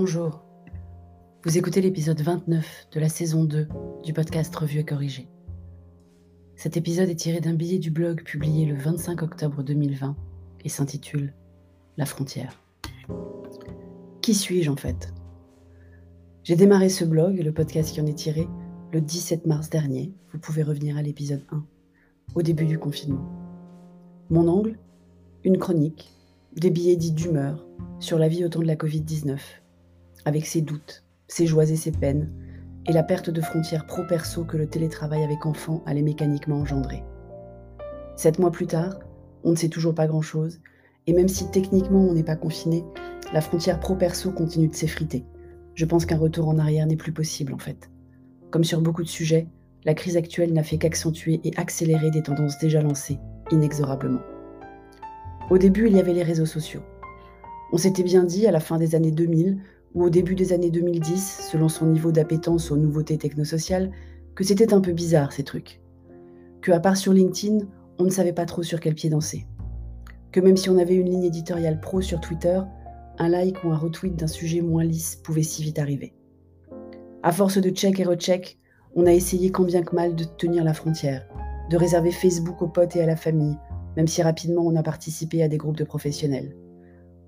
Bonjour. Vous écoutez l'épisode 29 de la saison 2 du podcast Revue et Corrigé. Cet épisode est tiré d'un billet du blog publié le 25 octobre 2020 et s'intitule La frontière. Qui suis-je en fait? J'ai démarré ce blog et le podcast qui en est tiré le 17 mars dernier. Vous pouvez revenir à l'épisode 1, au début du confinement. Mon angle? Une chronique, des billets dits d'humeur sur la vie au temps de la Covid-19, avec ses doutes, ses joies et ses peines, et la perte de frontières pro-perso que le télétravail avec enfants allait mécaniquement engendrer. Sept mois plus tard, on ne sait toujours pas grand-chose, et même si techniquement on n'est pas confiné, la frontière pro-perso continue de s'effriter. Je pense qu'un retour en arrière n'est plus possible en fait. Comme sur beaucoup de sujets, la crise actuelle n'a fait qu'accentuer et accélérer des tendances déjà lancées, inexorablement. Au début, il y avait les réseaux sociaux. On s'était bien dit à la fin des années 2000 ou au début des années 2010, selon son niveau d'appétence aux nouveautés technosociales, que c'était un peu bizarre ces trucs. Que à part sur LinkedIn, on ne savait pas trop sur quel pied danser. Que même si on avait une ligne éditoriale pro sur Twitter, un like ou un retweet d'un sujet moins lisse pouvait si vite arriver. À force de check et recheck, on a essayé quand bien que mal de tenir la frontière, de réserver Facebook aux potes et à la famille, même si rapidement on a participé à des groupes de professionnels.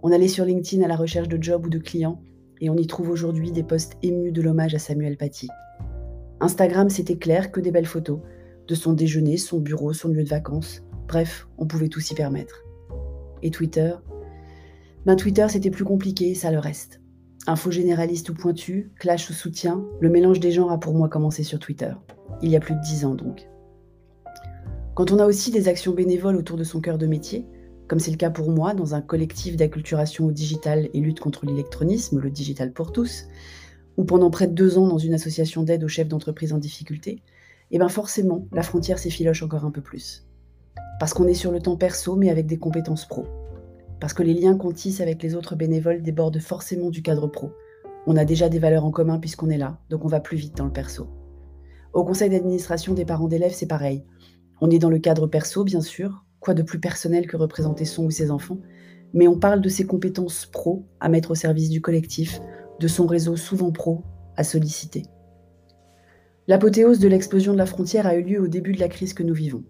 On allait sur LinkedIn à la recherche de jobs ou de clients, et on y trouve aujourd'hui des posts émus de l'hommage à Samuel Paty. Instagram, c'était clair que des belles photos, de son déjeuner, son bureau, son lieu de vacances. Bref, on pouvait tout s'y permettre. Et Twitter? Ben Twitter, c'était plus compliqué, ça le reste. Info généraliste ou pointu, clash ou soutien, le mélange des genres a pour moi commencé sur Twitter. Il y a plus de dix ans donc. Quand on a aussi des actions bénévoles autour de son cœur de métier, comme c'est le cas pour moi dans un collectif d'acculturation au digital et lutte contre l'électronisme, le Digital pour tous, ou pendant près de deux ans dans une association d'aide aux chefs d'entreprise en difficulté, eh bien forcément, la frontière s'effiloche encore un peu plus. Parce qu'on est sur le temps perso, mais avec des compétences pro. Parce que les liens qu'on tisse avec les autres bénévoles débordent forcément du cadre pro. On a déjà des valeurs en commun puisqu'on est là, donc on va plus vite dans le perso. Au conseil d'administration des parents d'élèves, c'est pareil. On est dans le cadre perso, bien sûr, Quoi de plus personnel que représenter son ou ses enfants Mais on parle de ses compétences pro à mettre au service du collectif, de son réseau souvent pro à solliciter. L'apothéose de l'explosion de la frontière a eu lieu au début de la crise que nous vivons.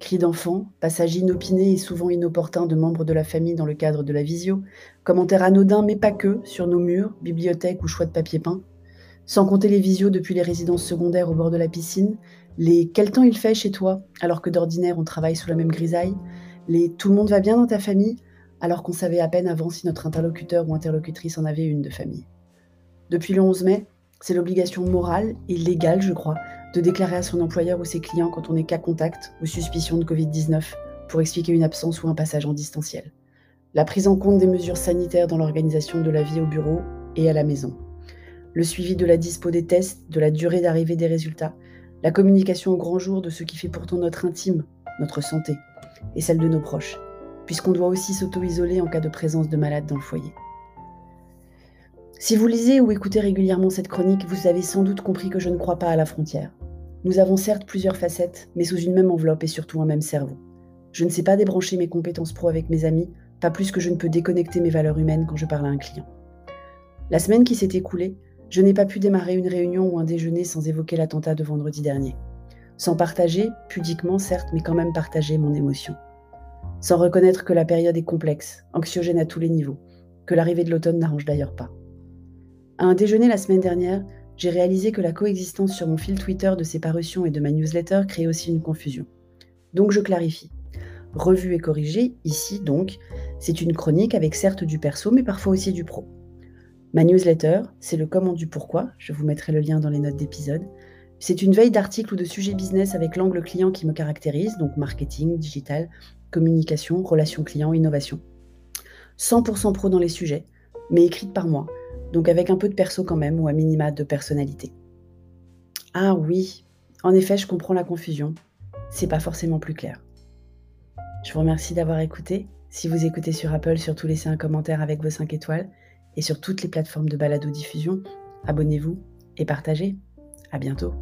Cris d'enfants, passages inopinés et souvent inopportuns de membres de la famille dans le cadre de la visio, commentaires anodins mais pas que sur nos murs, bibliothèques ou choix de papier peint, sans compter les visios depuis les résidences secondaires au bord de la piscine, les quel temps il fait chez toi alors que d'ordinaire on travaille sous la même grisaille, les tout le monde va bien dans ta famille alors qu'on savait à peine avant si notre interlocuteur ou interlocutrice en avait une de famille? Depuis le 11 mai, c'est l'obligation morale et légale, je crois, de déclarer à son employeur ou ses clients quand on est cas contact ou suspicion de Covid-19 pour expliquer une absence ou un passage en distanciel. La prise en compte des mesures sanitaires dans l'organisation de la vie au bureau et à la maison. Le suivi de la dispo des tests, de la durée d'arrivée des résultats, la communication au grand jour de ce qui fait pourtant notre intime, notre santé, et celle de nos proches, puisqu'on doit aussi s'auto-isoler en cas de présence de malades dans le foyer. Si vous lisez ou écoutez régulièrement cette chronique, vous avez sans doute compris que je ne crois pas à la frontière. Nous avons certes plusieurs facettes, mais sous une même enveloppe et surtout un même cerveau. Je ne sais pas débrancher mes compétences pro avec mes amis, pas plus que je ne peux déconnecter mes valeurs humaines quand je parle à un client. La semaine qui s'est écoulée, je n'ai pas pu démarrer une réunion ou un déjeuner sans évoquer l'attentat de vendredi dernier. Sans partager, pudiquement certes, mais quand même partager mon émotion. Sans reconnaître que la période est complexe, anxiogène à tous les niveaux, que l'arrivée de l'automne n'arrange d'ailleurs pas. À un déjeuner la semaine dernière, j'ai réalisé que la coexistence sur mon fil Twitter de ces parutions et de ma newsletter crée aussi une confusion. Donc je clarifie. Revue et corrigée, ici donc, c'est une chronique avec certes du perso, mais parfois aussi du pro. Ma newsletter, c'est le comment du pourquoi, je vous mettrai le lien dans les notes d'épisode. C'est une veille d'articles ou de sujets business avec l'angle client qui me caractérise, donc marketing, digital, communication, relations clients, innovation. 100% pro dans les sujets, mais écrite par moi, donc avec un peu de perso quand même, ou à minima de personnalité. Ah oui, en effet, je comprends la confusion. C'est pas forcément plus clair. Je vous remercie d'avoir écouté. Si vous écoutez sur Apple, surtout laissez un commentaire avec vos 5 étoiles et sur toutes les plateformes de balado-diffusion. Abonnez-vous et partagez. À bientôt.